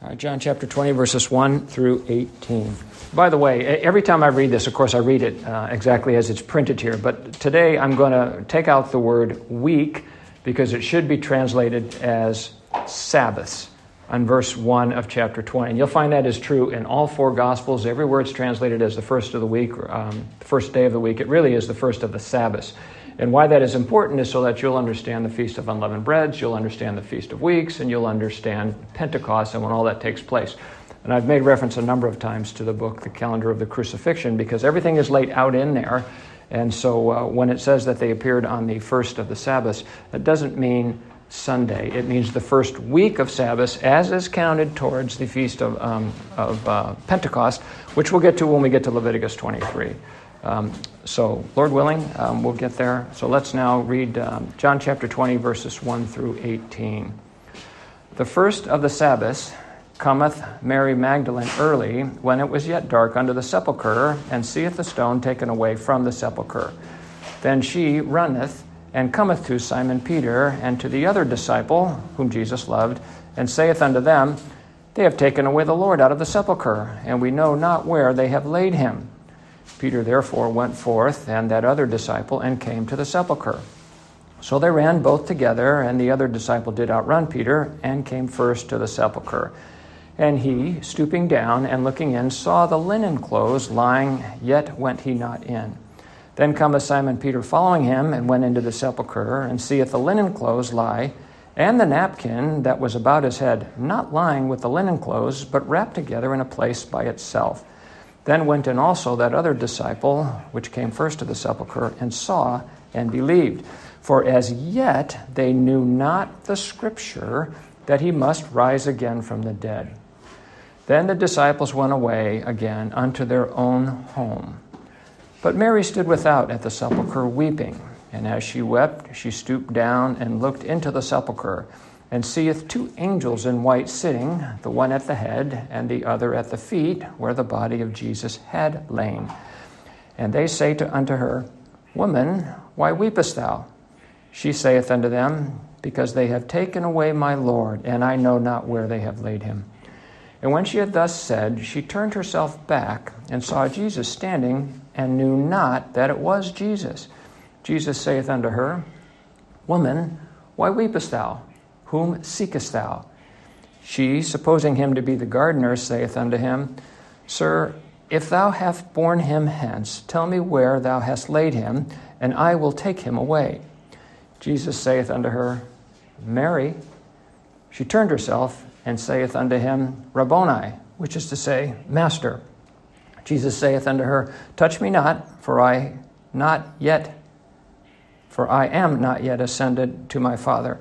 Uh, John chapter 20, verses 1 through 18. By the way, every time I read this, of course, I read it uh, exactly as it's printed here, but today I'm going to take out the word week because it should be translated as Sabbaths on verse 1 of chapter 20. And you'll find that is true in all four Gospels. Everywhere it's translated as the first of the week, um, the first day of the week, it really is the first of the Sabbaths. And why that is important is so that you'll understand the Feast of Unleavened Breads, you'll understand the Feast of Weeks, and you'll understand Pentecost and when all that takes place. And I've made reference a number of times to the book, The Calendar of the Crucifixion, because everything is laid out in there. And so uh, when it says that they appeared on the first of the Sabbaths, that doesn't mean Sunday. It means the first week of Sabbath, as is counted towards the Feast of, um, of uh, Pentecost, which we'll get to when we get to Leviticus 23. Um, so, Lord willing, um, we'll get there. So, let's now read um, John chapter 20, verses 1 through 18. The first of the Sabbaths cometh Mary Magdalene early, when it was yet dark, unto the sepulchre, and seeth the stone taken away from the sepulchre. Then she runneth and cometh to Simon Peter and to the other disciple, whom Jesus loved, and saith unto them, They have taken away the Lord out of the sepulchre, and we know not where they have laid him. Peter therefore went forth, and that other disciple, and came to the sepulchre. So they ran both together, and the other disciple did outrun Peter, and came first to the sepulchre. And he, stooping down and looking in, saw the linen clothes lying, yet went he not in. Then cometh Simon Peter following him, and went into the sepulchre, and seeth the linen clothes lie, and the napkin that was about his head, not lying with the linen clothes, but wrapped together in a place by itself. Then went in also that other disciple, which came first to the sepulchre, and saw and believed. For as yet they knew not the scripture that he must rise again from the dead. Then the disciples went away again unto their own home. But Mary stood without at the sepulchre weeping. And as she wept, she stooped down and looked into the sepulchre and seeth two angels in white sitting, the one at the head, and the other at the feet, where the body of Jesus had lain. And they say to unto her, Woman, why weepest thou? She saith unto them, Because they have taken away my Lord, and I know not where they have laid him. And when she had thus said, she turned herself back and saw Jesus standing, and knew not that it was Jesus. Jesus saith unto her, Woman, why weepest thou? Whom seekest thou? She, supposing him to be the gardener, saith unto him, Sir, if thou hast borne him hence, tell me where thou hast laid him, and I will take him away. Jesus saith unto her, Mary. She turned herself and saith unto him, Rabboni, which is to say, Master. Jesus saith unto her, Touch me not, for I not yet, for I am not yet ascended to my Father.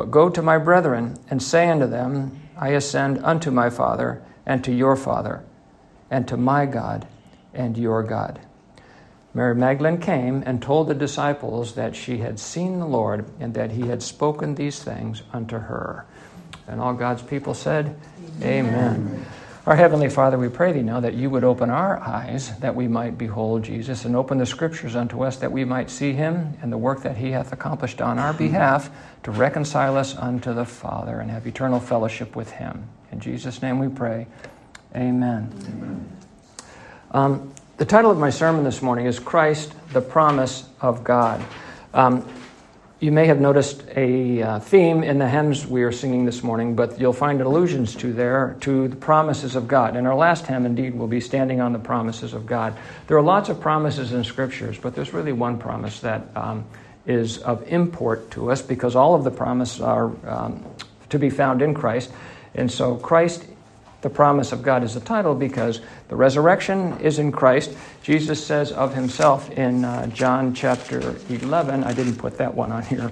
But go to my brethren and say unto them, I ascend unto my Father and to your Father, and to my God and your God. Mary Magdalene came and told the disciples that she had seen the Lord and that he had spoken these things unto her. And all God's people said, Amen. Amen. Our Heavenly Father, we pray thee now that you would open our eyes that we might behold Jesus and open the scriptures unto us that we might see him and the work that he hath accomplished on our behalf to reconcile us unto the Father and have eternal fellowship with him. In Jesus' name we pray. Amen. Amen. Um, the title of my sermon this morning is Christ, the Promise of God. Um, you may have noticed a uh, theme in the hymns we are singing this morning, but you'll find allusions to there to the promises of God. And our last hymn, indeed, will be standing on the promises of God. There are lots of promises in scriptures, but there's really one promise that um, is of import to us because all of the promises are um, to be found in Christ. And so Christ the promise of God is the title because the resurrection is in Christ. Jesus says of himself in uh, John chapter 11, I didn't put that one on here,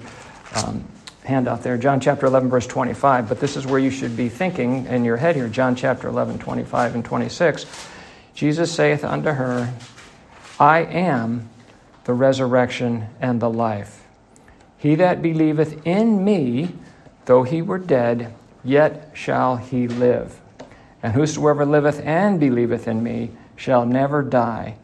um, handout there, John chapter 11, verse 25, but this is where you should be thinking in your head here, John chapter 11, 25 and 26. Jesus saith unto her, I am the resurrection and the life. He that believeth in me, though he were dead, yet shall he live. And whosoever liveth and believeth in me shall never die.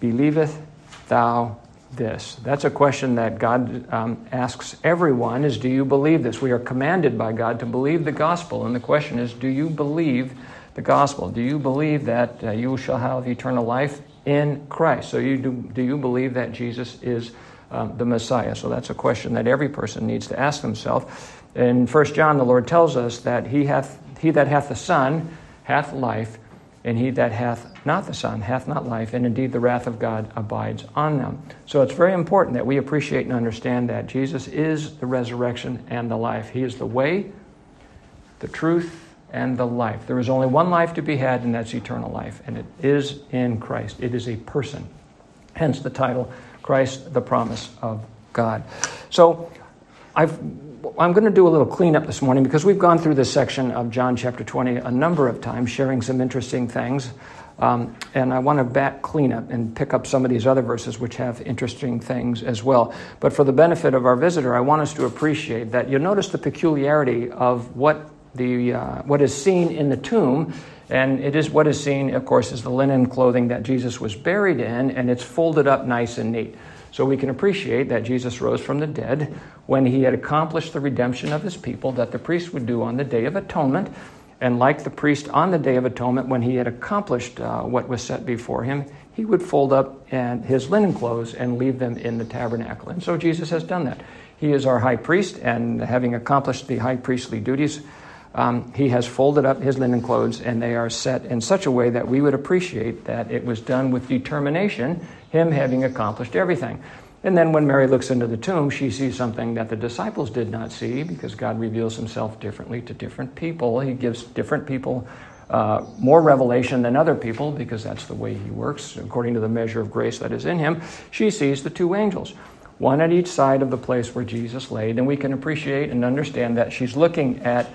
Believeth thou this? That's a question that God um, asks everyone is do you believe this? We are commanded by God to believe the gospel. And the question is, do you believe the gospel? Do you believe that uh, you shall have eternal life in Christ? So you do, do you believe that Jesus is um, the Messiah? So that's a question that every person needs to ask themselves. In 1 John, the Lord tells us that he, hath, he that hath the Son hath life, and he that hath not the Son hath not life, and indeed the wrath of God abides on them. So it's very important that we appreciate and understand that Jesus is the resurrection and the life. He is the way, the truth, and the life. There is only one life to be had, and that's eternal life, and it is in Christ. It is a person. Hence the title, Christ, the promise of God. So I've I'm going to do a little cleanup this morning because we've gone through this section of John chapter 20 a number of times, sharing some interesting things. Um, and I want to back clean up and pick up some of these other verses which have interesting things as well. But for the benefit of our visitor, I want us to appreciate that you'll notice the peculiarity of what, the, uh, what is seen in the tomb. And it is what is seen, of course, is the linen clothing that Jesus was buried in, and it's folded up nice and neat. So we can appreciate that Jesus rose from the dead when he had accomplished the redemption of his people that the priest would do on the Day of Atonement. And like the priest on the Day of Atonement, when he had accomplished uh, what was set before him, he would fold up and his linen clothes and leave them in the tabernacle. And so Jesus has done that. He is our high priest, and having accomplished the high priestly duties, um, he has folded up his linen clothes, and they are set in such a way that we would appreciate that it was done with determination him having accomplished everything. And then when Mary looks into the tomb, she sees something that the disciples did not see because God reveals himself differently to different people. He gives different people uh, more revelation than other people because that's the way he works according to the measure of grace that is in him. She sees the two angels, one at each side of the place where Jesus laid. And we can appreciate and understand that she's looking at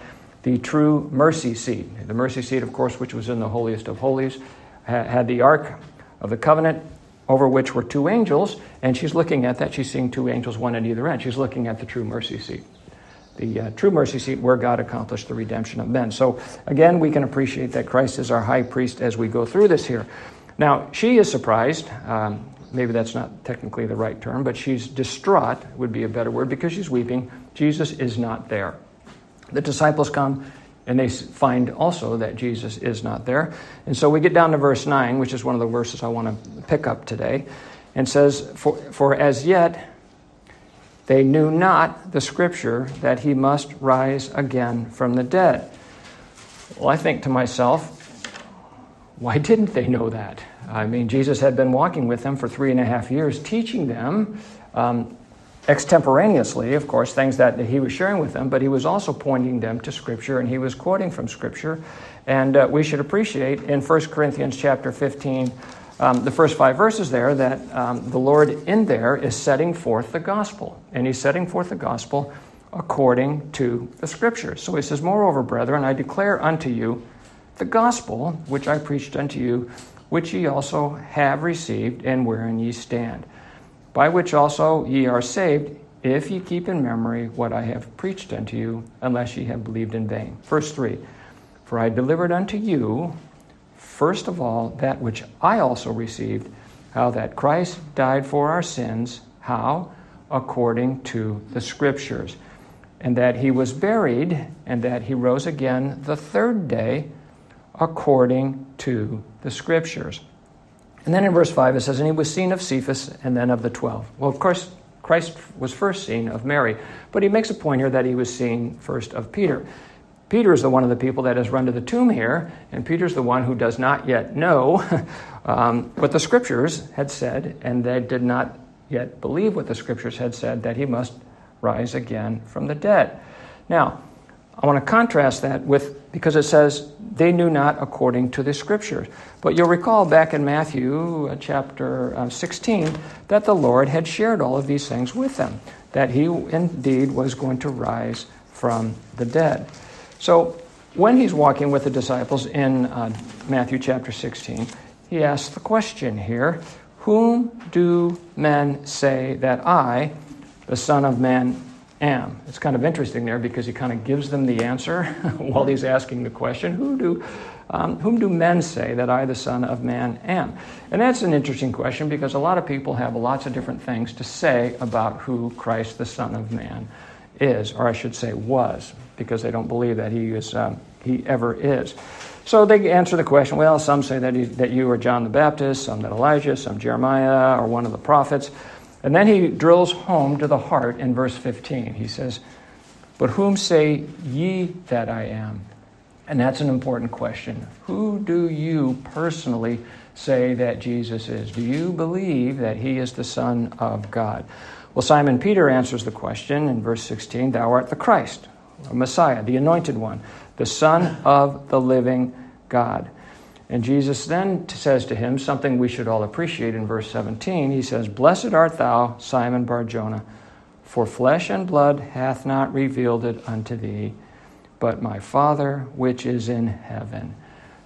the true mercy seat. The mercy seat, of course, which was in the holiest of holies, had the Ark of the Covenant over which were two angels, and she's looking at that. She's seeing two angels, one at either end. She's looking at the true mercy seat, the uh, true mercy seat where God accomplished the redemption of men. So, again, we can appreciate that Christ is our high priest as we go through this here. Now, she is surprised. Um, maybe that's not technically the right term, but she's distraught, would be a better word, because she's weeping. Jesus is not there. The disciples come and they find also that Jesus is not there. And so we get down to verse 9, which is one of the verses I want to pick up today, and says, For, for as yet they knew not the scripture that he must rise again from the dead. Well, I think to myself, why didn't they know that? I mean, Jesus had been walking with them for three and a half years, teaching them um, extemporaneously, of course, things that he was sharing with them, but he was also pointing them to Scripture and he was quoting from Scripture. And uh, we should appreciate in 1 Corinthians chapter 15, um, the first five verses there, that um, the Lord in there is setting forth the gospel. And he's setting forth the gospel according to the Scriptures. So he says, Moreover, brethren, I declare unto you the gospel which I preached unto you, which ye also have received, and wherein ye stand by which also ye are saved, if ye keep in memory what I have preached unto you, unless ye have believed in vain. Verse 3 For I delivered unto you, first of all, that which I also received, how that Christ died for our sins, how? According to the Scriptures, and that he was buried, and that he rose again the third day, according to the Scriptures. And then in verse 5 it says, And he was seen of Cephas and then of the twelve. Well, of course, Christ was first seen of Mary, but he makes a point here that he was seen first of Peter. Peter is the one of the people that has run to the tomb here, and Peter's the one who does not yet know um, what the scriptures had said, and they did not yet believe what the scriptures had said that he must rise again from the dead. Now, I want to contrast that with, because it says, they knew not according to the scriptures. But you'll recall back in Matthew uh, chapter uh, 16 that the Lord had shared all of these things with them, that he indeed was going to rise from the dead. So when he's walking with the disciples in uh, Matthew chapter 16, he asks the question here Whom do men say that I, the Son of Man, am. It's kind of interesting there because he kind of gives them the answer while he's asking the question Who do, um, Whom do men say that I, the Son of Man, am? And that's an interesting question because a lot of people have lots of different things to say about who Christ, the Son of Man, is, or I should say was, because they don't believe that he, is, um, he ever is. So they answer the question well, some say that, he, that you are John the Baptist, some that Elijah, some Jeremiah, or one of the prophets. And then he drills home to the heart in verse 15. He says, But whom say ye that I am? And that's an important question. Who do you personally say that Jesus is? Do you believe that he is the Son of God? Well, Simon Peter answers the question in verse 16 Thou art the Christ, the Messiah, the anointed one, the Son of the living God. And Jesus then says to him something we should all appreciate in verse 17. He says, Blessed art thou, Simon Barjona, for flesh and blood hath not revealed it unto thee, but my Father which is in heaven.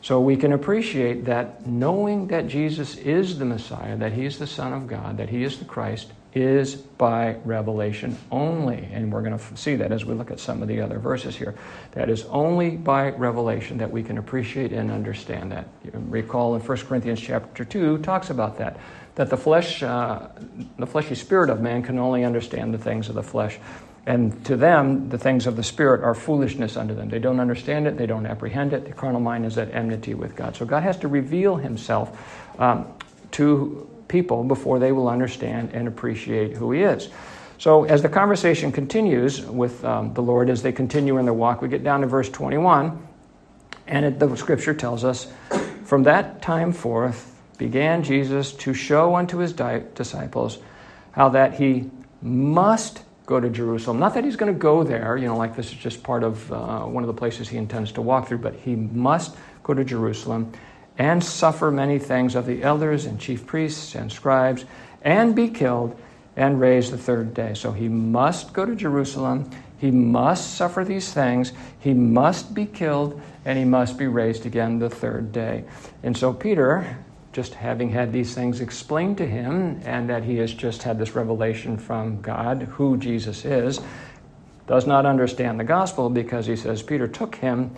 So we can appreciate that knowing that Jesus is the Messiah, that he is the Son of God, that he is the Christ, is by revelation only. And we're going to see that as we look at some of the other verses here. That is only by revelation that we can appreciate and understand that. You recall in 1 Corinthians chapter 2 talks about that. That the flesh, uh, the fleshy spirit of man can only understand the things of the flesh. And to them, the things of the Spirit are foolishness unto them. They don't understand it, they don't apprehend it. The carnal mind is at enmity with God. So God has to reveal Himself um, to people before they will understand and appreciate who He is. So, as the conversation continues with um, the Lord, as they continue in their walk, we get down to verse 21, and it, the scripture tells us From that time forth began Jesus to show unto his di- disciples how that he must go to Jerusalem. Not that he's going to go there, you know, like this is just part of uh, one of the places he intends to walk through, but he must go to Jerusalem and suffer many things of the elders and chief priests and scribes, and be killed and raised the third day. So he must go to Jerusalem, he must suffer these things, he must be killed, and he must be raised again the third day. And so Peter, just having had these things explained to him, and that he has just had this revelation from God who Jesus is, does not understand the gospel because he says Peter took him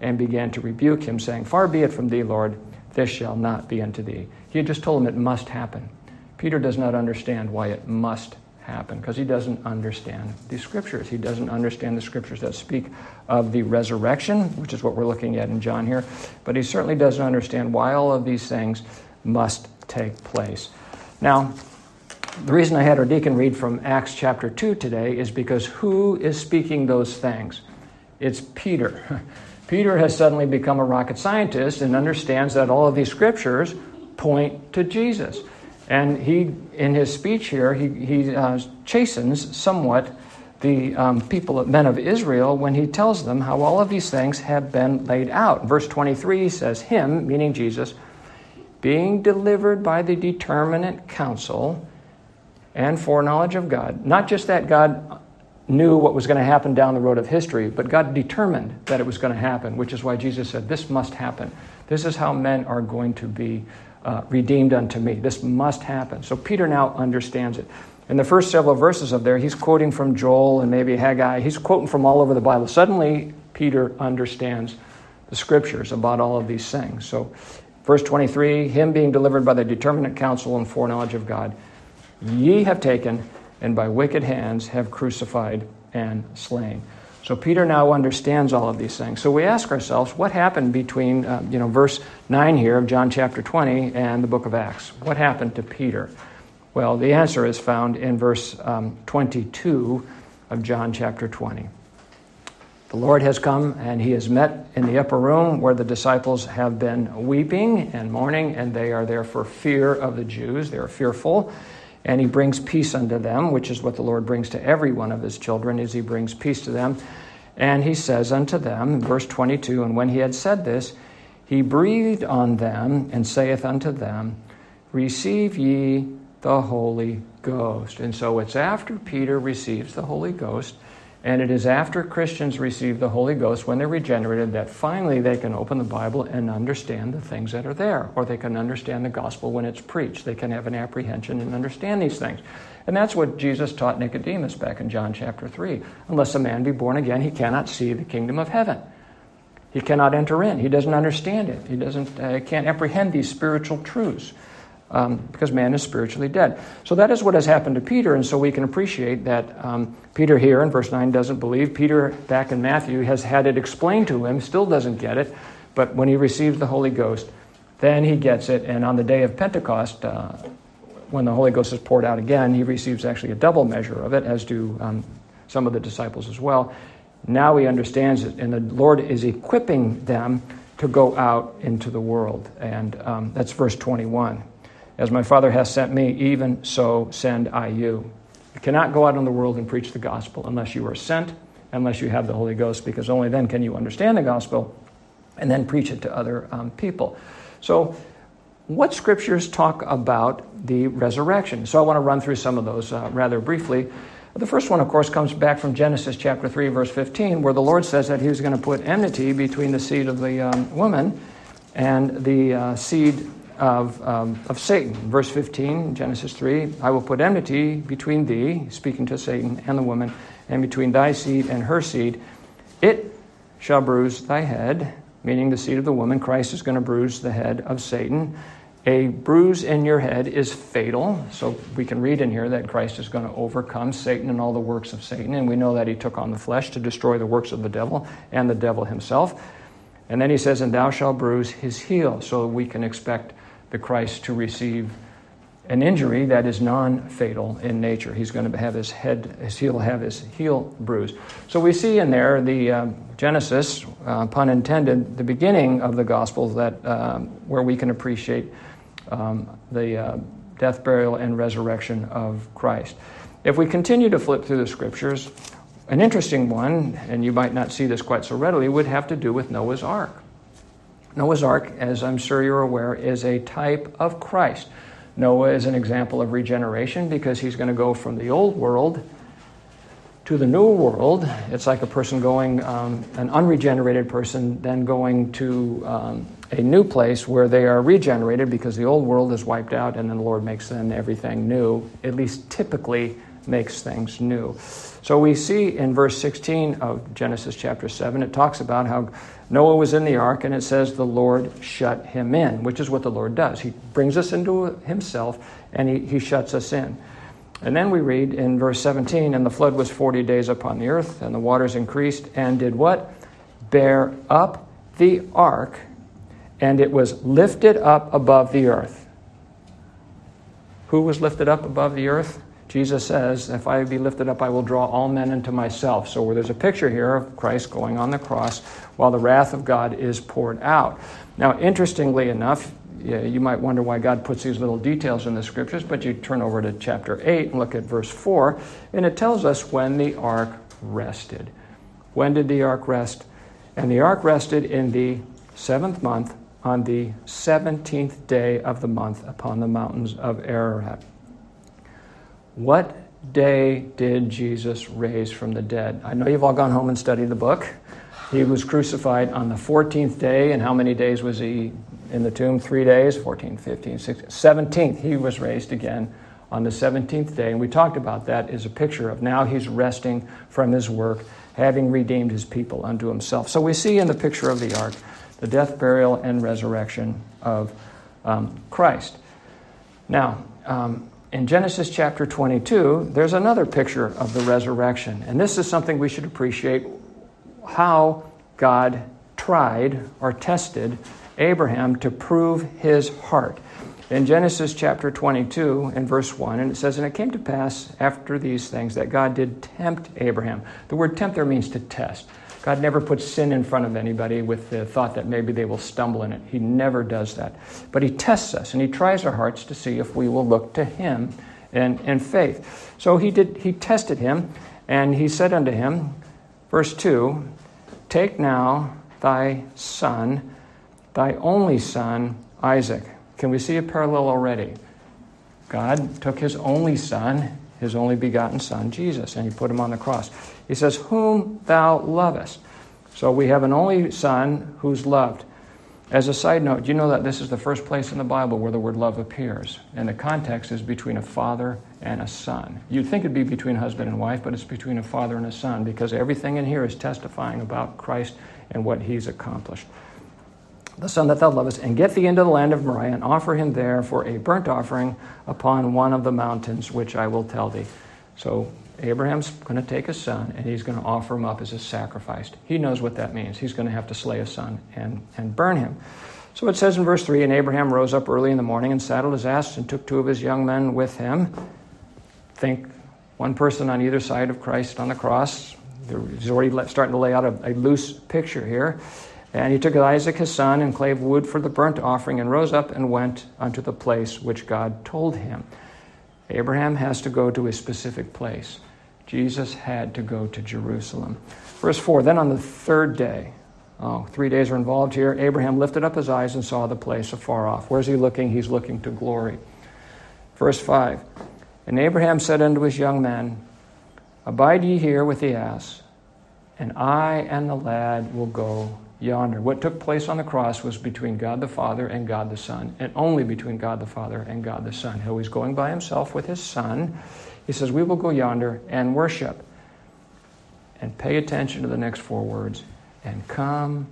and began to rebuke him, saying, Far be it from thee, Lord, this shall not be unto thee. He had just told him it must happen. Peter does not understand why it must happen because he doesn't understand the scriptures. He doesn't understand the scriptures that speak of the resurrection, which is what we're looking at in John here. But he certainly doesn't understand why all of these things must take place. Now, the reason I had our deacon read from Acts chapter 2 today is because who is speaking those things? It's Peter. Peter has suddenly become a rocket scientist and understands that all of these scriptures point to Jesus. And he, in his speech here, he, he uh, chastens somewhat the um, people, men of Israel, when he tells them how all of these things have been laid out. Verse 23 says, Him, meaning Jesus, being delivered by the determinate counsel and foreknowledge of God. Not just that God knew what was going to happen down the road of history, but God determined that it was going to happen, which is why Jesus said, This must happen. This is how men are going to be uh, redeemed unto me. This must happen. So Peter now understands it. In the first several verses of there, he's quoting from Joel and maybe Haggai. He's quoting from all over the Bible. Suddenly, Peter understands the scriptures about all of these things. So, verse 23 Him being delivered by the determinate counsel and foreknowledge of God, ye have taken and by wicked hands have crucified and slain. So Peter now understands all of these things. So we ask ourselves, what happened between, uh, you know, verse 9 here of John chapter 20 and the book of Acts? What happened to Peter? Well, the answer is found in verse um, 22 of John chapter 20. The Lord has come and he has met in the upper room where the disciples have been weeping and mourning, and they are there for fear of the Jews. They are fearful and he brings peace unto them, which is what the Lord brings to every one of his children, is he brings peace to them. And he says unto them, verse 22, And when he had said this, he breathed on them and saith unto them, Receive ye the Holy Ghost. And so it's after Peter receives the Holy Ghost And it is after Christians receive the Holy Ghost, when they're regenerated, that finally they can open the Bible and understand the things that are there. Or they can understand the gospel when it's preached. They can have an apprehension and understand these things. And that's what Jesus taught Nicodemus back in John chapter 3. Unless a man be born again, he cannot see the kingdom of heaven. He cannot enter in. He doesn't understand it. He doesn't, uh, can't apprehend these spiritual truths um, because man is spiritually dead. So that is what has happened to Peter, and so we can appreciate that um, Peter here in verse 9 doesn't believe. Peter back in Matthew has had it explained to him, still doesn't get it, but when he receives the Holy Ghost, then he gets it, and on the day of Pentecost, uh, when the Holy Ghost is poured out again, he receives actually a double measure of it, as do um, some of the disciples as well. Now he understands it, and the Lord is equipping them to go out into the world. And um, that's verse 21. As my Father has sent me, even so send I you. You cannot go out in the world and preach the gospel unless you are sent, unless you have the Holy Ghost, because only then can you understand the gospel and then preach it to other um, people. So, what scriptures talk about the resurrection? So, I want to run through some of those uh, rather briefly. The first one, of course, comes back from Genesis chapter 3, verse 15, where the Lord says that He was going to put enmity between the seed of the um, woman and the uh, seed of, um, of Satan. Verse 15, Genesis 3 I will put enmity between thee, speaking to Satan, and the woman, and between thy seed and her seed. It shall bruise thy head, meaning the seed of the woman. Christ is going to bruise the head of Satan. A bruise in your head is fatal. So we can read in here that Christ is going to overcome Satan and all the works of Satan. And we know that he took on the flesh to destroy the works of the devil and the devil himself. And then he says, And thou shalt bruise his heel. So we can expect the Christ to receive an injury that is non fatal in nature. He's going to have his head, his heel, have his heel bruised. So we see in there the uh, Genesis, uh, pun intended, the beginning of the gospel that um, where we can appreciate um, the uh, death, burial, and resurrection of Christ. If we continue to flip through the scriptures, an interesting one, and you might not see this quite so readily, would have to do with Noah's Ark. Noah's Ark, as I'm sure you're aware, is a type of Christ. Noah is an example of regeneration because he's going to go from the old world to the new world. It's like a person going, um, an unregenerated person, then going to um, a new place where they are regenerated because the old world is wiped out and then the Lord makes then everything new, at least typically makes things new. So we see in verse 16 of Genesis chapter 7, it talks about how Noah was in the ark and it says the Lord shut him in, which is what the Lord does. He brings us into himself and he, he shuts us in. And then we read in verse 17, and the flood was 40 days upon the earth, and the waters increased, and did what? Bear up the ark and it was lifted up above the earth. Who was lifted up above the earth? Jesus says, If I be lifted up, I will draw all men unto myself. So there's a picture here of Christ going on the cross while the wrath of God is poured out. Now, interestingly enough, you might wonder why God puts these little details in the scriptures, but you turn over to chapter 8 and look at verse 4, and it tells us when the ark rested. When did the ark rest? And the ark rested in the seventh month on the 17th day of the month upon the mountains of Ararat. What day did Jesus raise from the dead? I know you've all gone home and studied the book. He was crucified on the 14th day, and how many days was he in the tomb? Three days 14, 15, 16, 17th. He was raised again on the 17th day, and we talked about that as a picture of now he's resting from his work, having redeemed his people unto himself. So we see in the picture of the ark the death, burial, and resurrection of um, Christ. Now, um, in Genesis chapter 22, there's another picture of the resurrection. And this is something we should appreciate how God tried or tested Abraham to prove his heart. In Genesis chapter 22 and verse 1, and it says, And it came to pass after these things that God did tempt Abraham. The word tempt there means to test. God never puts sin in front of anybody with the thought that maybe they will stumble in it. He never does that. But He tests us and He tries our hearts to see if we will look to Him in, in faith. So he, did, he tested him and He said unto him, verse 2 Take now thy son, thy only son, Isaac. Can we see a parallel already? God took his only son, his only begotten Son, Jesus, and he put him on the cross. He says, Whom thou lovest. So we have an only Son who's loved. As a side note, you know that this is the first place in the Bible where the word love appears. And the context is between a father and a son. You'd think it'd be between husband and wife, but it's between a father and a son because everything in here is testifying about Christ and what he's accomplished. The son that thou lovest, and get thee into the land of Moriah, and offer him there for a burnt offering upon one of the mountains which I will tell thee. So Abraham's going to take a son and he's going to offer him up as a sacrifice. He knows what that means. He's going to have to slay a son and, and burn him. So it says in verse 3 And Abraham rose up early in the morning and saddled his ass and took two of his young men with him. Think one person on either side of Christ on the cross. He's already starting to lay out a, a loose picture here. And he took Isaac his son and clave wood for the burnt offering and rose up and went unto the place which God told him. Abraham has to go to a specific place. Jesus had to go to Jerusalem. Verse 4 Then on the third day, oh, three days are involved here, Abraham lifted up his eyes and saw the place afar off. Where's he looking? He's looking to glory. Verse 5 And Abraham said unto his young men, Abide ye here with the ass, and I and the lad will go yonder. What took place on the cross was between God the Father and God the Son, and only between God the Father and God the Son. He was going by himself with his Son. He says, We will go yonder and worship. And pay attention to the next four words and come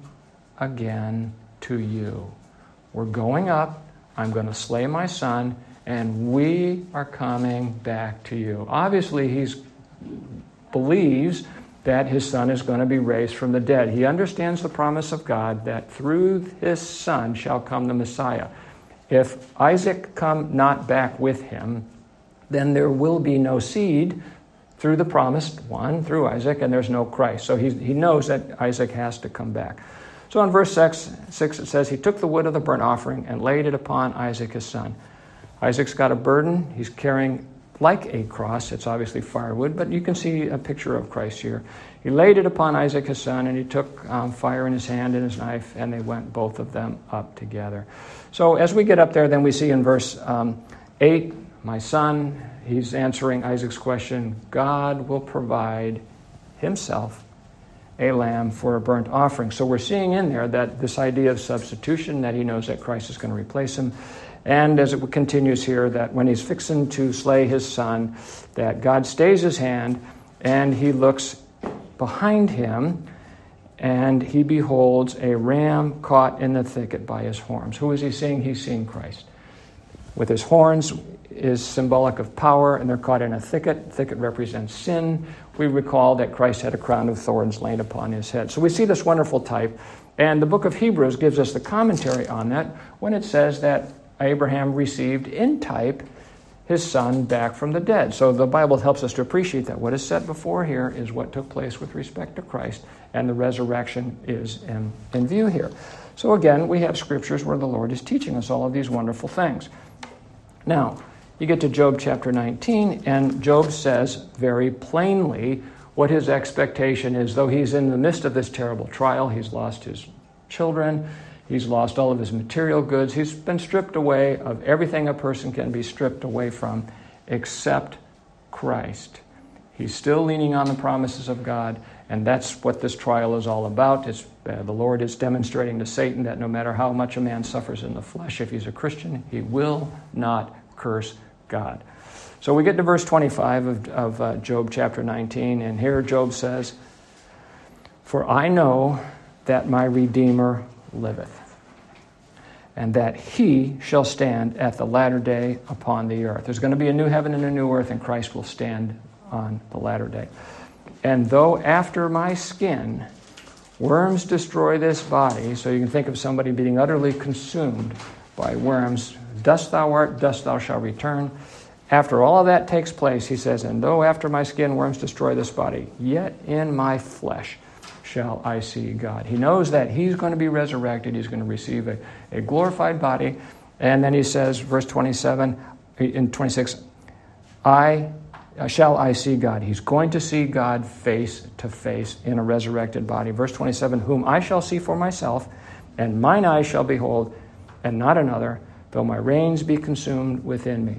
again to you. We're going up. I'm going to slay my son, and we are coming back to you. Obviously, he believes that his son is going to be raised from the dead. He understands the promise of God that through his son shall come the Messiah. If Isaac come not back with him, then there will be no seed through the promised one, through Isaac, and there's no Christ. So he, he knows that Isaac has to come back. So in verse 6, 6, it says, He took the wood of the burnt offering and laid it upon Isaac his son. Isaac's got a burden. He's carrying like a cross. It's obviously firewood, but you can see a picture of Christ here. He laid it upon Isaac his son, and he took um, fire in his hand and his knife, and they went both of them up together. So as we get up there, then we see in verse um, 8, my son, he's answering Isaac's question God will provide himself a lamb for a burnt offering. So we're seeing in there that this idea of substitution, that he knows that Christ is going to replace him. And as it continues here, that when he's fixing to slay his son, that God stays his hand and he looks behind him and he beholds a ram caught in the thicket by his horns. Who is he seeing? He's seeing Christ. With his horns is symbolic of power, and they're caught in a thicket. Thicket represents sin. We recall that Christ had a crown of thorns laid upon his head. So we see this wonderful type, and the book of Hebrews gives us the commentary on that when it says that Abraham received in type his son back from the dead. So the Bible helps us to appreciate that. What is set before here is what took place with respect to Christ, and the resurrection is in, in view here. So again, we have scriptures where the Lord is teaching us all of these wonderful things. Now, you get to Job chapter 19, and Job says very plainly what his expectation is. Though he's in the midst of this terrible trial, he's lost his children, He's lost all of his material goods. He's been stripped away of everything a person can be stripped away from except Christ. He's still leaning on the promises of God, and that's what this trial is all about. Uh, the Lord is demonstrating to Satan that no matter how much a man suffers in the flesh, if he's a Christian, he will not curse God. So we get to verse 25 of, of uh, Job chapter 19, and here Job says, For I know that my Redeemer liveth, and that he shall stand at the latter day upon the earth. There's going to be a new heaven and a new earth, and Christ will stand on the latter day. And though after my skin worms destroy this body, so you can think of somebody being utterly consumed by worms, dust thou art, dust thou shalt return. After all of that takes place, he says, And though after my skin worms destroy this body, yet in my flesh shall I see God. He knows that he's going to be resurrected, he's going to receive a, a glorified body. And then he says, verse 27, in 26, I shall I see God. He's going to see God face to face in a resurrected body. Verse 27, whom I shall see for myself, and mine eyes shall behold, and not another, though my reins be consumed within me.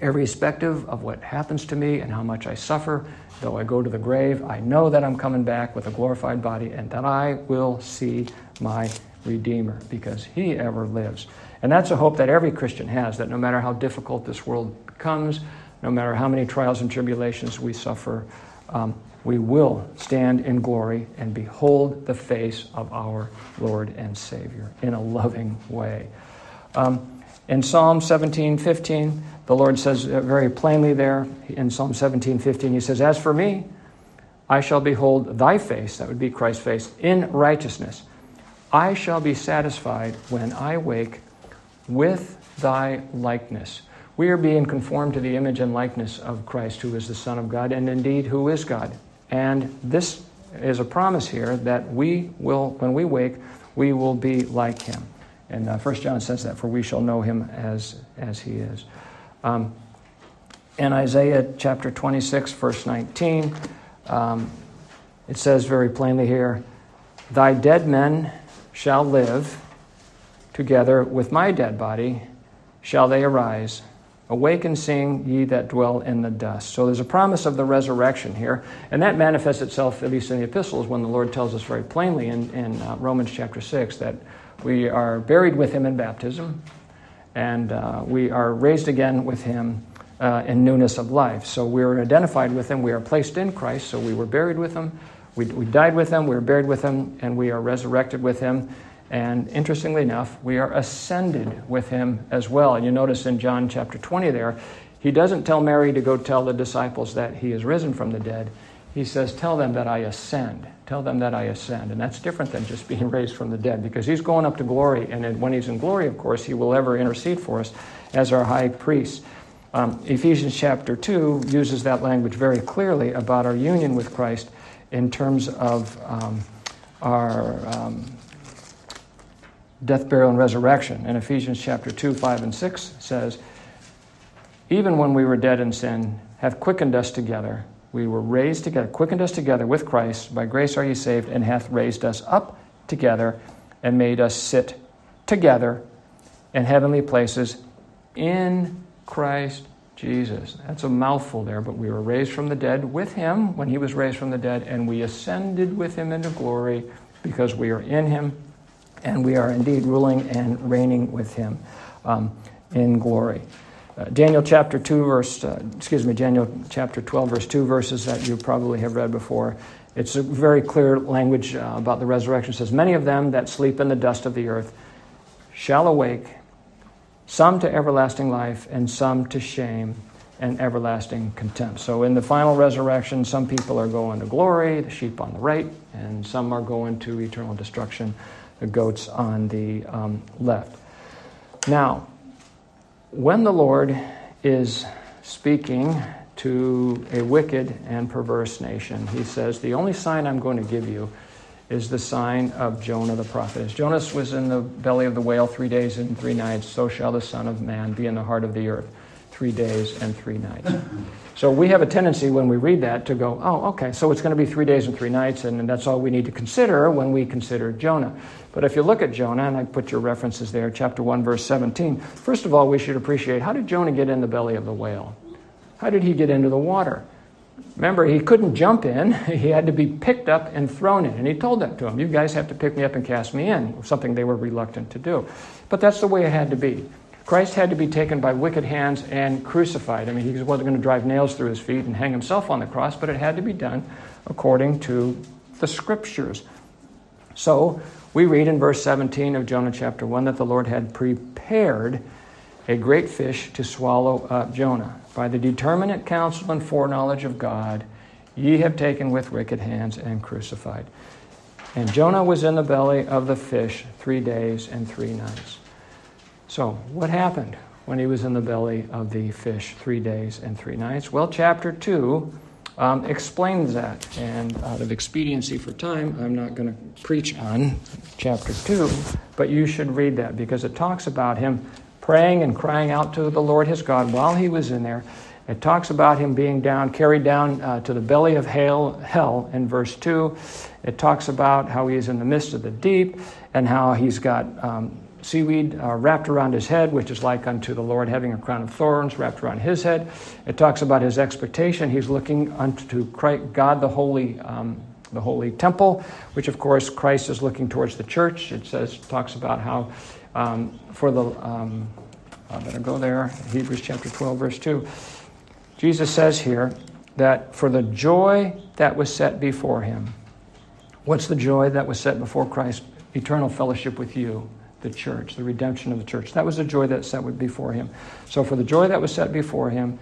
irrespective of what happens to me and how much I suffer, though I go to the grave, I know that I'm coming back with a glorified body and that I will see my Redeemer because he ever lives. And that's a hope that every Christian has that no matter how difficult this world becomes, no matter how many trials and tribulations we suffer, um, we will stand in glory and behold the face of our Lord and Savior in a loving way. Um, in Psalm 17 15, the Lord says very plainly there in Psalm 17 15, He says, As for me, I shall behold thy face, that would be Christ's face, in righteousness. I shall be satisfied when I wake with thy likeness. We are being conformed to the image and likeness of Christ, who is the Son of God, and indeed who is God. And this is a promise here that we will, when we wake, we will be like him. And uh, 1 John says that, for we shall know him as, as he is. Um, in Isaiah chapter 26, verse 19, um, it says very plainly here, Thy dead men shall live, together with my dead body shall they arise Awake and sing, ye that dwell in the dust. So there's a promise of the resurrection here, and that manifests itself, at least in the epistles, when the Lord tells us very plainly in, in uh, Romans chapter 6 that we are buried with him in baptism, and uh, we are raised again with him uh, in newness of life. So we are identified with him, we are placed in Christ, so we were buried with him, we, we died with him, we were buried with him, and we are resurrected with him. And interestingly enough, we are ascended with him as well. And you notice in John chapter 20 there, he doesn't tell Mary to go tell the disciples that he is risen from the dead. He says, Tell them that I ascend. Tell them that I ascend. And that's different than just being raised from the dead because he's going up to glory. And when he's in glory, of course, he will ever intercede for us as our high priest. Um, Ephesians chapter 2 uses that language very clearly about our union with Christ in terms of um, our um, death, burial, and resurrection. And Ephesians chapter 2, 5, and 6 says, Even when we were dead in sin, have quickened us together. We were raised together, quickened us together with Christ. By grace are ye saved, and hath raised us up together and made us sit together in heavenly places in Christ Jesus. That's a mouthful there, but we were raised from the dead with him when he was raised from the dead, and we ascended with him into glory because we are in him and we are indeed ruling and reigning with him um, in glory. Uh, Daniel chapter 2, verse, uh, excuse me, Daniel chapter 12, verse 2, verses that you probably have read before. It's a very clear language uh, about the resurrection. It says, Many of them that sleep in the dust of the earth shall awake, some to everlasting life, and some to shame and everlasting contempt. So in the final resurrection, some people are going to glory, the sheep on the right, and some are going to eternal destruction the goats on the um, left. Now, when the Lord is speaking to a wicked and perverse nation, he says, The only sign I'm going to give you is the sign of Jonah the prophet. As Jonas was in the belly of the whale three days and three nights, so shall the Son of Man be in the heart of the earth three days and three nights. So we have a tendency when we read that to go, oh, okay, so it's going to be three days and three nights, and that's all we need to consider when we consider Jonah. But if you look at Jonah, and I put your references there, chapter 1, verse 17, first of all, we should appreciate how did Jonah get in the belly of the whale? How did he get into the water? Remember, he couldn't jump in. He had to be picked up and thrown in. And he told that to him. You guys have to pick me up and cast me in, something they were reluctant to do. But that's the way it had to be. Christ had to be taken by wicked hands and crucified. I mean, he wasn't going to drive nails through his feet and hang himself on the cross, but it had to be done according to the scriptures. So, we read in verse 17 of Jonah chapter 1 that the Lord had prepared a great fish to swallow up Jonah. By the determinate counsel and foreknowledge of God, ye have taken with wicked hands and crucified. And Jonah was in the belly of the fish three days and three nights. So, what happened when he was in the belly of the fish three days and three nights? Well, chapter 2 um, explains that. And out of expediency for time, I'm not going to preach on chapter 2, but you should read that because it talks about him praying and crying out to the Lord his God while he was in there. It talks about him being down, carried down uh, to the belly of hell, in verse 2. It talks about how he is in the midst of the deep and how he's got um, seaweed uh, wrapped around his head, which is like unto the Lord having a crown of thorns wrapped around his head. It talks about his expectation. He's looking unto Christ, God, the holy, um, the holy temple, which of course Christ is looking towards the church. It says talks about how um, for the um, I better go there. Hebrews chapter 12, verse 2. Jesus says here that for the joy that was set before him, what's the joy that was set before Christ? Eternal fellowship with you, the church, the redemption of the church. That was the joy that set before him. So, for the joy that was set before him,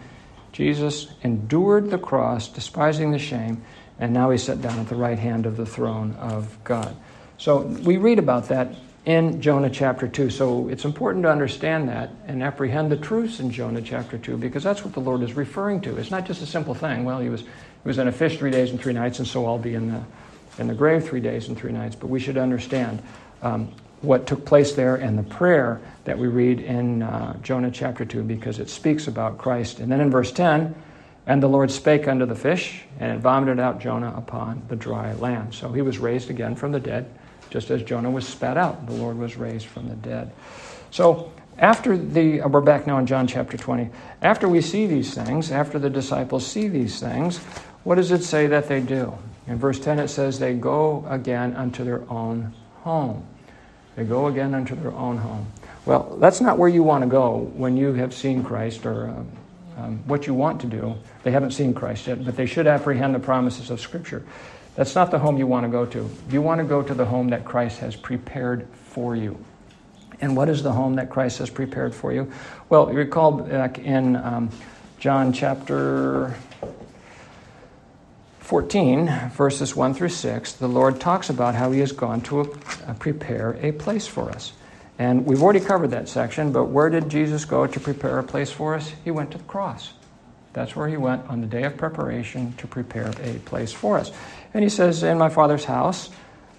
Jesus endured the cross, despising the shame, and now he's set down at the right hand of the throne of God. So, we read about that in Jonah chapter 2. So it's important to understand that and apprehend the truths in Jonah chapter 2 because that's what the Lord is referring to. It's not just a simple thing. Well, he was, he was in a fish three days and three nights, and so I'll be in the, in the grave three days and three nights. But we should understand um, what took place there and the prayer that we read in uh, Jonah chapter 2 because it speaks about Christ. And then in verse 10, and the Lord spake unto the fish, and it vomited out Jonah upon the dry land. So he was raised again from the dead just as Jonah was spat out, the Lord was raised from the dead. So, after the, uh, we're back now in John chapter 20. After we see these things, after the disciples see these things, what does it say that they do? In verse 10, it says, They go again unto their own home. They go again unto their own home. Well, that's not where you want to go when you have seen Christ or um, um, what you want to do. They haven't seen Christ yet, but they should apprehend the promises of Scripture. That's not the home you want to go to. You want to go to the home that Christ has prepared for you. And what is the home that Christ has prepared for you? Well, you recall back in um, John chapter 14, verses 1 through 6, the Lord talks about how He has gone to uh, prepare a place for us. And we've already covered that section, but where did Jesus go to prepare a place for us? He went to the cross. That's where He went on the day of preparation to prepare a place for us. And he says, In my Father's house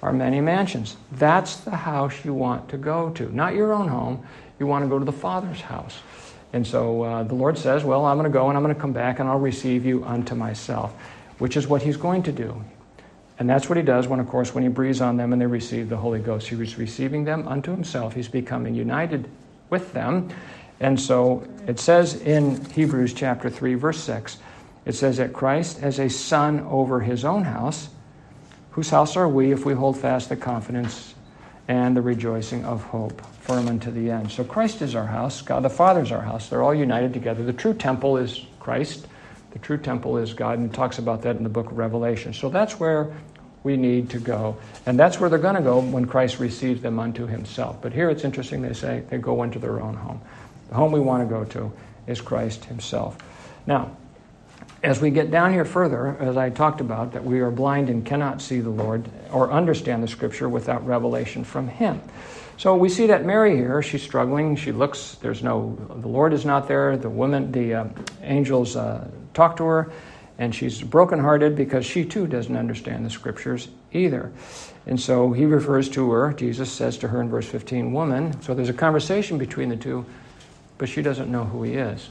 are many mansions. That's the house you want to go to, not your own home. You want to go to the Father's house. And so uh, the Lord says, Well, I'm going to go and I'm going to come back and I'll receive you unto myself, which is what he's going to do. And that's what he does when, of course, when he breathes on them and they receive the Holy Ghost. He's receiving them unto himself. He's becoming united with them. And so it says in Hebrews chapter 3, verse 6 it says that Christ as a son over his own house, whose house are we if we hold fast the confidence and the rejoicing of hope firm unto the end. So Christ is our house, God the Father is our house. They're all united together. The true temple is Christ. The true temple is God, and talks about that in the book of Revelation. So that's where we need to go. And that's where they're going to go when Christ receives them unto himself. But here it's interesting they say they go into their own home. The home we want to go to is Christ himself. Now, as we get down here further, as I talked about, that we are blind and cannot see the Lord or understand the Scripture without revelation from Him. So we see that Mary here, she's struggling. She looks, there's no, the Lord is not there. The woman, the uh, angels uh, talk to her, and she's brokenhearted because she too doesn't understand the Scriptures either. And so he refers to her, Jesus says to her in verse 15, Woman. So there's a conversation between the two, but she doesn't know who he is.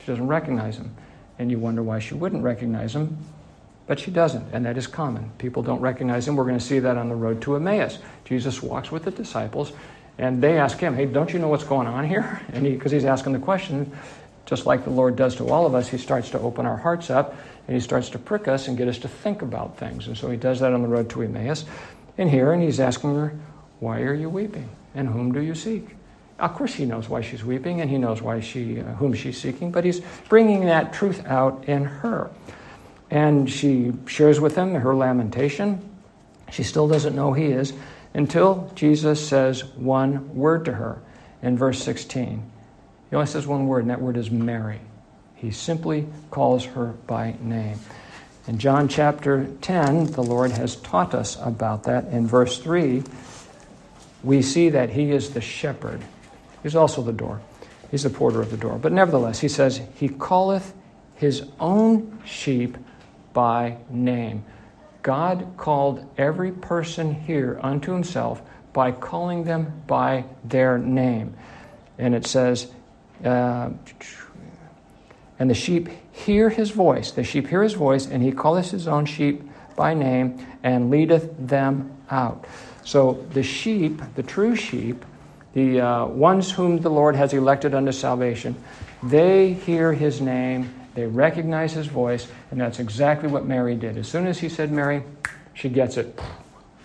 She doesn't recognize him and you wonder why she wouldn't recognize him, but she doesn't, and that is common. People don't recognize him. We're going to see that on the road to Emmaus. Jesus walks with the disciples, and they ask him, Hey, don't you know what's going on here? And because he, he's asking the question, just like the Lord does to all of us, he starts to open our hearts up and he starts to prick us and get us to think about things. And so he does that on the road to Emmaus. And here, and he's asking her, Why are you weeping? And whom do you seek? Of course, he knows why she's weeping and he knows why she, uh, whom she's seeking, but he's bringing that truth out in her. And she shares with him her lamentation. She still doesn't know he is until Jesus says one word to her in verse 16. He only says one word, and that word is Mary. He simply calls her by name. In John chapter 10, the Lord has taught us about that. In verse 3, we see that He is the shepherd He's also the door. He's the porter of the door. But nevertheless, he says, He calleth his own sheep by name. God called every person here unto himself by calling them by their name. And it says, uh, and the sheep hear his voice. The sheep hear his voice, and he calleth his own sheep by name and leadeth them out. So the sheep, the true sheep, the uh, ones whom the Lord has elected unto salvation, they hear his name, they recognize his voice, and that's exactly what Mary did. As soon as he said, Mary, she gets it.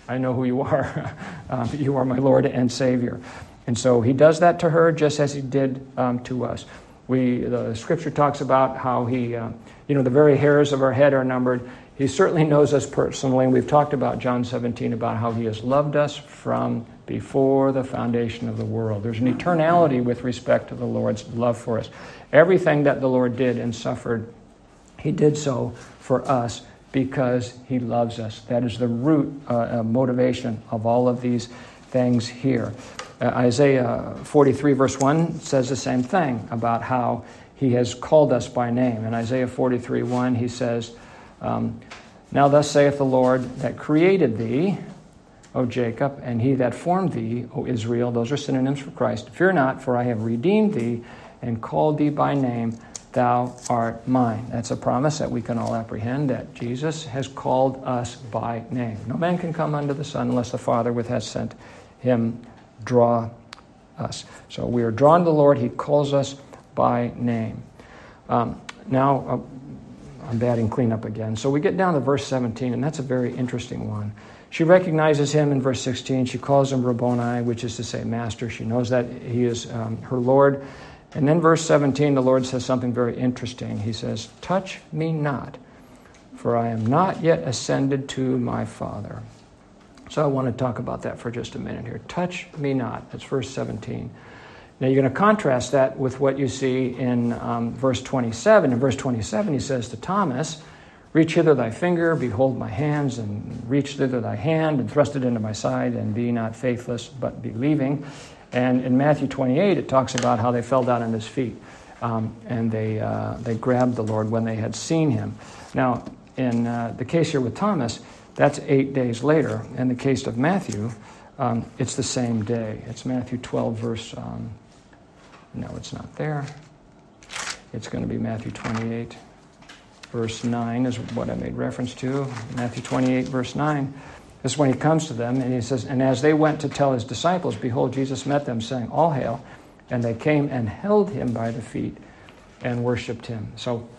I know who you are. um, you are my Lord and Savior. And so he does that to her just as he did um, to us. We, the scripture talks about how he, uh, you know, the very hairs of our head are numbered. He certainly knows us personally. We've talked about John 17 about how he has loved us from before the foundation of the world. There's an eternality with respect to the Lord's love for us. Everything that the Lord did and suffered, he did so for us because he loves us. That is the root uh, uh, motivation of all of these things here. Uh, Isaiah 43, verse 1 says the same thing about how he has called us by name. In Isaiah 43, 1, he says, um, Now thus saith the Lord that created thee, O Jacob, and he that formed thee, O Israel. Those are synonyms for Christ. Fear not, for I have redeemed thee and called thee by name thou art mine. That's a promise that we can all apprehend that Jesus has called us by name. No man can come unto the Son unless the Father with has sent him draw us. So we are drawn to the Lord. He calls us by name. Um, now, uh, I'm batting cleanup again. So we get down to verse 17, and that's a very interesting one. She recognizes him in verse 16. She calls him Rabboni, which is to say, Master. She knows that he is um, her Lord. And then, verse 17, the Lord says something very interesting. He says, Touch me not, for I am not yet ascended to my Father. So I want to talk about that for just a minute here. Touch me not. That's verse 17. Now you're going to contrast that with what you see in um, verse 27. In verse 27, he says to Thomas, Reach hither thy finger, behold my hands, and reach thither thy hand, and thrust it into my side, and be not faithless, but believing. And in Matthew 28, it talks about how they fell down at his feet um, and they, uh, they grabbed the Lord when they had seen him. Now, in uh, the case here with Thomas, that's eight days later. In the case of Matthew, um, it's the same day. It's Matthew 12, verse. Um, no, it's not there. It's going to be Matthew 28, verse 9, is what I made reference to. Matthew 28, verse 9. This is when he comes to them, and he says, And as they went to tell his disciples, behold, Jesus met them, saying, All hail. And they came and held him by the feet and worshiped him. So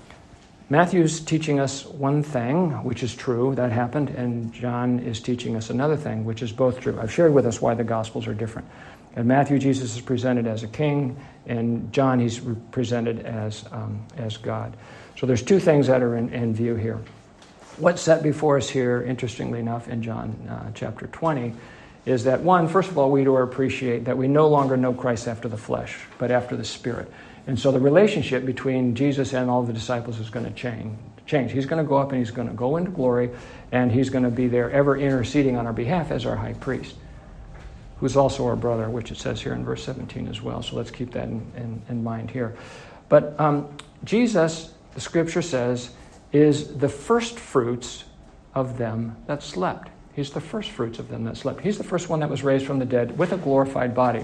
Matthew's teaching us one thing, which is true, that happened, and John is teaching us another thing, which is both true. I've shared with us why the Gospels are different. In Matthew, Jesus is presented as a king, and John, he's presented as, um, as God. So there's two things that are in, in view here. What's set before us here, interestingly enough, in John uh, chapter 20, is that one, first of all, we do appreciate that we no longer know Christ after the flesh, but after the Spirit. And so the relationship between Jesus and all the disciples is going to change. Change. He's going to go up and he's going to go into glory, and he's going to be there ever interceding on our behalf as our high priest, who's also our brother, which it says here in verse 17 as well. So let's keep that in, in, in mind here. But um, Jesus, the scripture says, is the first fruits of them that slept. He's the first fruits of them that slept. He's the first one that was raised from the dead with a glorified body.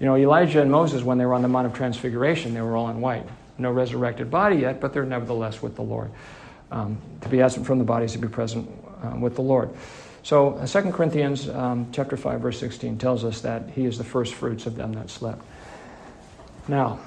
You know, Elijah and Moses, when they were on the Mount of Transfiguration, they were all in white. No resurrected body yet, but they're nevertheless with the Lord. Um, to be absent from the bodies to be present um, with the Lord. So uh, 2 Corinthians um, chapter 5, verse 16 tells us that he is the first fruits of them that slept. Now,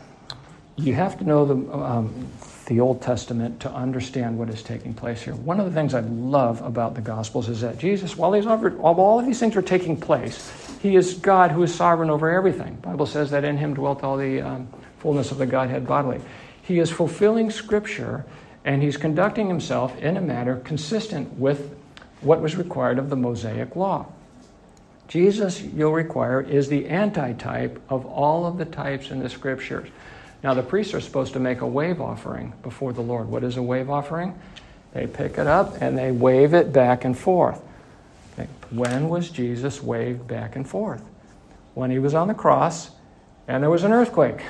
you have to know the, um, the Old Testament to understand what is taking place here. One of the things I love about the Gospels is that Jesus, while, he's over, while all of these things are taking place, he is God who is sovereign over everything. The Bible says that in him dwelt all the um, fullness of the Godhead bodily. He is fulfilling Scripture and he's conducting himself in a manner consistent with what was required of the Mosaic law. Jesus, you'll require, is the antitype of all of the types in the Scriptures. Now, the priests are supposed to make a wave offering before the Lord. What is a wave offering? They pick it up and they wave it back and forth. Okay. When was Jesus waved back and forth? When he was on the cross and there was an earthquake.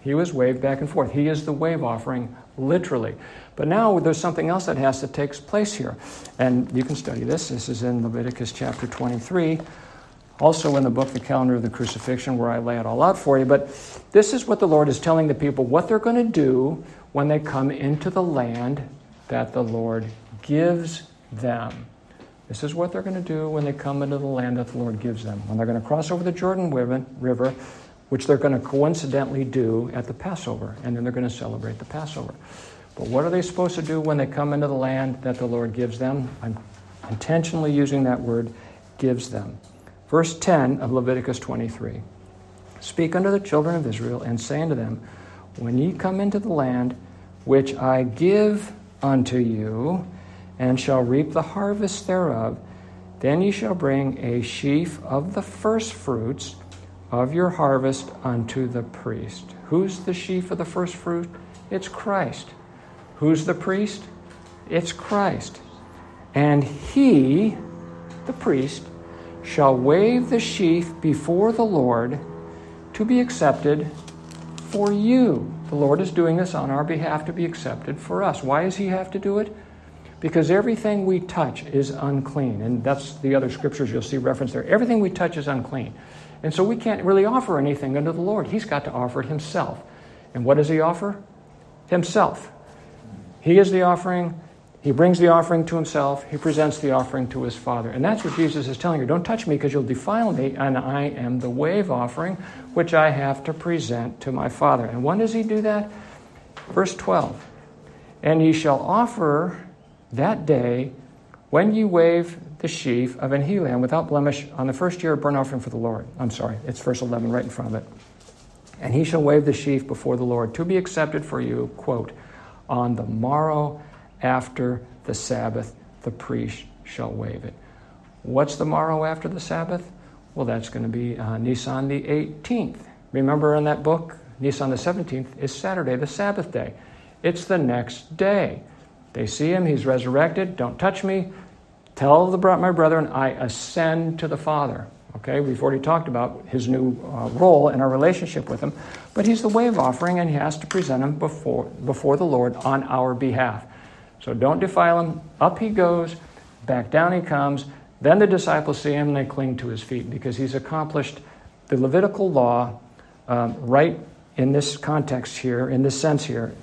He was waved back and forth. He is the wave offering, literally. But now there's something else that has to take place here. And you can study this. This is in Leviticus chapter 23 also in the book, The Calendar of the Crucifixion, where I lay it all out for you. But this is what the Lord is telling the people what they're going to do when they come into the land that the Lord gives them. This is what they're going to do when they come into the land that the Lord gives them. When they're going to cross over the Jordan River, which they're going to coincidentally do at the Passover, and then they're going to celebrate the Passover. But what are they supposed to do when they come into the land that the Lord gives them? I'm intentionally using that word, gives them. Verse 10 of Leviticus 23 Speak unto the children of Israel, and say unto them, When ye come into the land which I give unto you, and shall reap the harvest thereof, then ye shall bring a sheaf of the firstfruits of your harvest unto the priest. Who's the sheaf of the first fruit? It's Christ. Who's the priest? It's Christ. And he, the priest, shall wave the sheaf before the Lord to be accepted for you. The Lord is doing this on our behalf to be accepted for us. Why does he have to do it? Because everything we touch is unclean. And that's the other scriptures you'll see reference there. Everything we touch is unclean. And so we can't really offer anything unto the Lord. He's got to offer it himself. And what does he offer? Himself. He is the offering. He brings the offering to himself. He presents the offering to his Father. And that's what Jesus is telling you. Don't touch me because you'll defile me, and I am the wave offering which I have to present to my Father. And when does he do that? Verse 12. And ye shall offer that day when ye wave the sheaf of an he without blemish on the first year of burnt offering for the Lord. I'm sorry, it's verse 11 right in front of it. And he shall wave the sheaf before the Lord to be accepted for you, quote, on the morrow after the Sabbath, the priest shall wave it. What's the morrow after the Sabbath? Well, that's going to be uh, Nisan the 18th. Remember in that book, Nisan the 17th is Saturday, the Sabbath day. It's the next day. They see him, he's resurrected. Don't touch me. Tell the, my brethren, I ascend to the Father. Okay, we've already talked about his new uh, role in our relationship with him, but he's the wave offering and he has to present him before, before the Lord on our behalf. So don't defile him. Up he goes, back down he comes. Then the disciples see him and they cling to his feet because he's accomplished the Levitical law um, right in this context here, in this sense here,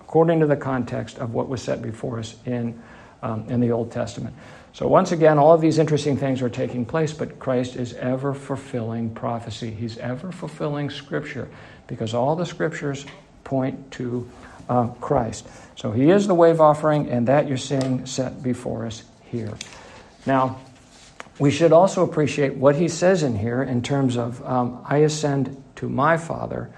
according to the context of what was set before us in, um, in the Old Testament. So, once again, all of these interesting things are taking place, but Christ is ever fulfilling prophecy. He's ever fulfilling Scripture because all the Scriptures point to uh, Christ. So he is the wave offering, and that you're seeing set before us here. Now, we should also appreciate what he says in here in terms of, um, I ascend to my Father.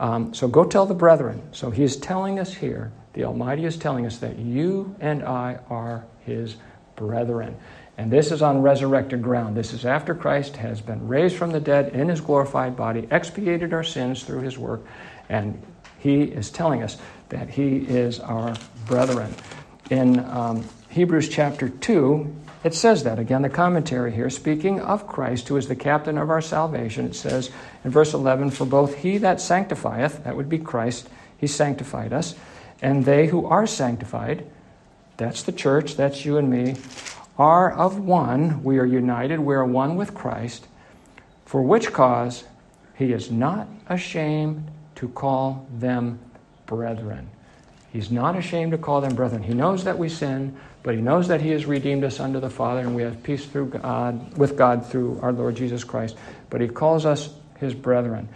Um, so go tell the brethren. So he is telling us here, the Almighty is telling us that you and I are his brethren. And this is on resurrected ground. This is after Christ has been raised from the dead in his glorified body, expiated our sins through his work, and he is telling us that he is our brethren. In um, Hebrews chapter 2, it says that. Again, the commentary here, speaking of Christ, who is the captain of our salvation, it says in verse 11, For both he that sanctifieth, that would be Christ, he sanctified us, and they who are sanctified, that's the church, that's you and me, are of one. We are united, we are one with Christ, for which cause he is not ashamed to call them brethren. He's not ashamed to call them brethren. He knows that we sin, but he knows that he has redeemed us unto the Father, and we have peace through God, with God through our Lord Jesus Christ. But he calls us his brethren.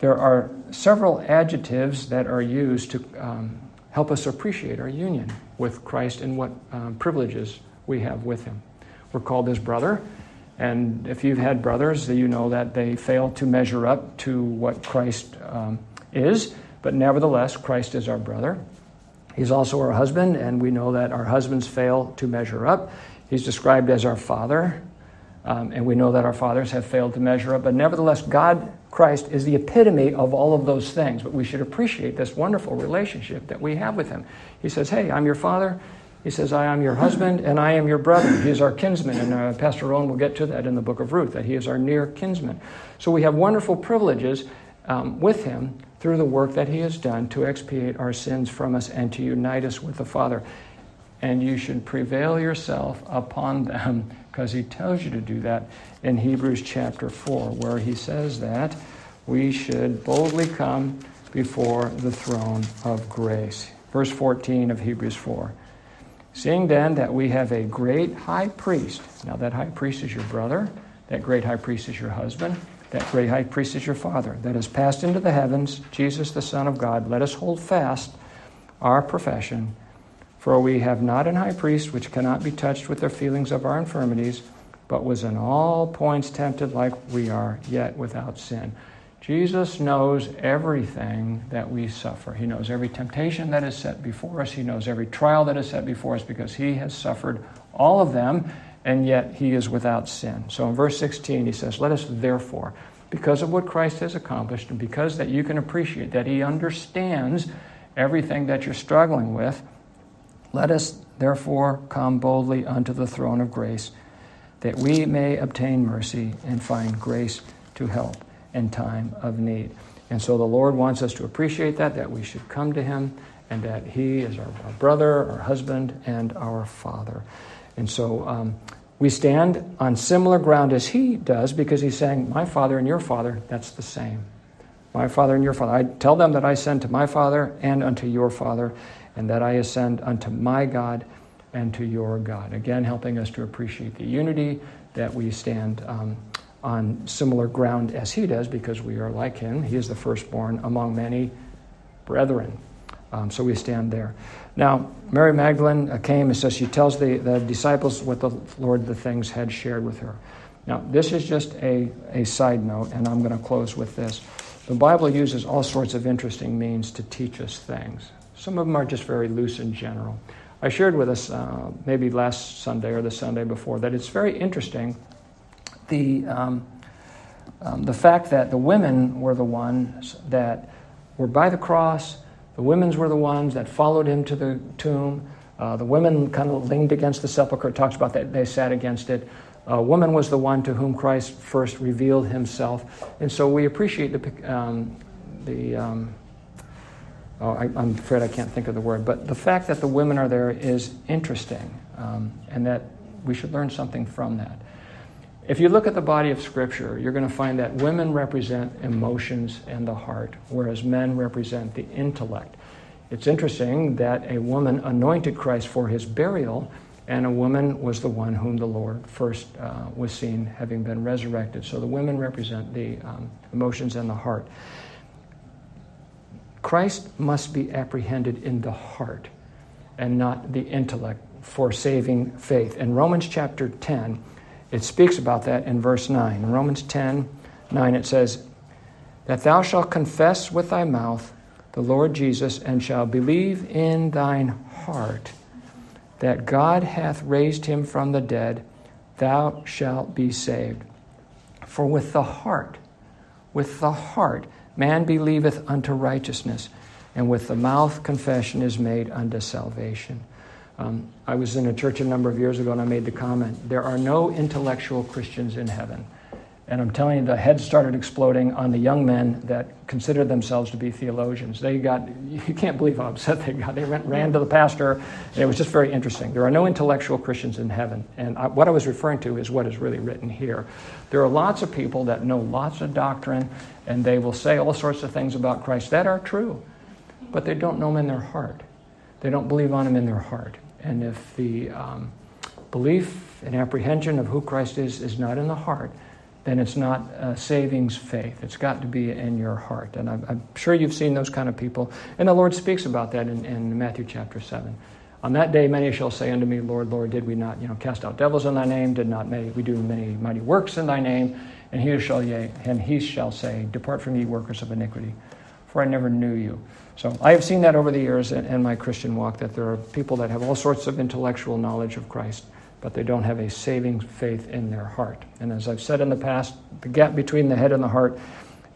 There are several adjectives that are used to um, help us appreciate our union with Christ and what um, privileges we have with him. We're called his brother. And if you've had brothers, you know that they fail to measure up to what Christ um, is, but nevertheless, Christ is our brother. He's also our husband, and we know that our husbands fail to measure up. He's described as our father, um, and we know that our fathers have failed to measure up. But nevertheless, God, Christ, is the epitome of all of those things. But we should appreciate this wonderful relationship that we have with Him. He says, Hey, I'm your father. He says, I am your husband and I am your brother. He is our kinsman. And uh, Pastor Owen will get to that in the book of Ruth, that he is our near kinsman. So we have wonderful privileges um, with him through the work that he has done to expiate our sins from us and to unite us with the Father. And you should prevail yourself upon them because he tells you to do that in Hebrews chapter 4, where he says that we should boldly come before the throne of grace. Verse 14 of Hebrews 4. Seeing then that we have a great high priest, now that high priest is your brother, that great high priest is your husband, that great high priest is your father, that has passed into the heavens, Jesus the Son of God, let us hold fast our profession. For we have not an high priest which cannot be touched with the feelings of our infirmities, but was in all points tempted like we are, yet without sin. Jesus knows everything that we suffer. He knows every temptation that is set before us. He knows every trial that is set before us because he has suffered all of them, and yet he is without sin. So in verse 16, he says, Let us therefore, because of what Christ has accomplished, and because that you can appreciate that he understands everything that you're struggling with, let us therefore come boldly unto the throne of grace, that we may obtain mercy and find grace to help in time of need. And so the Lord wants us to appreciate that, that we should come to Him, and that He is our, brother, our husband, and our Father. And so um, we stand on similar ground as He does because He's saying, My Father and your Father, that's the same. My Father and your Father. I tell them that I send to my Father and unto your Father, and that I ascend unto my God and to your God. Again, helping us to appreciate the unity that we stand um, on similar ground as he does because we are like him. He is the firstborn among many brethren. Um, so we stand there. Now, Mary Magdalene uh, came and says she tells the, the disciples what the Lord the things had shared with her. Now, this is just a, a side note, and I'm going to close with this. The Bible uses all sorts of interesting means to teach us things. Some of them are just very loose and general. I shared with us uh, maybe last Sunday or the Sunday before that it's very interesting the, um, um, the fact that the women were the ones that were by the cross, the women's were the ones that followed him to the tomb. Uh, the women kind of leaned against the sepulchre. Talks about that they sat against it. A woman was the one to whom Christ first revealed himself. And so we appreciate the, um, the um, oh, I, am afraid I can't think of the word, but the fact that the women are there is interesting um, and that we should learn something from that. If you look at the body of Scripture, you're going to find that women represent emotions and the heart, whereas men represent the intellect. It's interesting that a woman anointed Christ for his burial, and a woman was the one whom the Lord first uh, was seen having been resurrected. So the women represent the um, emotions and the heart. Christ must be apprehended in the heart and not the intellect for saving faith. In Romans chapter 10, it speaks about that in verse 9. In Romans 10 9, it says, That thou shalt confess with thy mouth the Lord Jesus, and shalt believe in thine heart that God hath raised him from the dead, thou shalt be saved. For with the heart, with the heart, man believeth unto righteousness, and with the mouth confession is made unto salvation. Um, I was in a church a number of years ago and I made the comment there are no intellectual Christians in heaven. And I'm telling you, the heads started exploding on the young men that considered themselves to be theologians. They got, you can't believe how upset they got. They ran, ran to the pastor, and it was just very interesting. There are no intellectual Christians in heaven. And I, what I was referring to is what is really written here. There are lots of people that know lots of doctrine, and they will say all sorts of things about Christ that are true, but they don't know him in their heart. They don't believe on him in their heart. And if the um, belief and apprehension of who Christ is is not in the heart, then it's not a savings faith. It's got to be in your heart. And I'm, I'm, sure you've seen those kind of people. And the Lord speaks about that in, in Matthew chapter 7. On that day, many shall say unto me, Lord, Lord, did we not, you know, cast out devils in thy name? Did not many, we do many mighty works in thy name? And he shall, yea, and he shall say, Depart from me, workers of iniquity, for I never knew you. So I have seen that over the years in, in, my Christian walk that there are people that have all sorts of intellectual knowledge of Christ, but they don't have a saving faith in their heart. And as I've said in the past, the gap between the head and the heart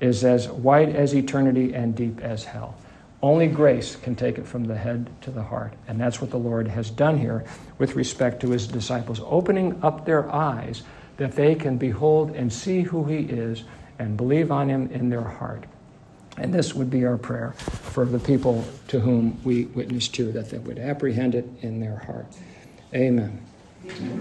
is as wide as eternity and deep as hell. Only grace can take it from the head to the heart. And that's what the Lord has done here with respect to his disciples, opening up their eyes that they can behold and see who he is and believe on him in their heart. And this would be our prayer for the people to whom we witness to, that they would apprehend it in their heart. Amen. Amen.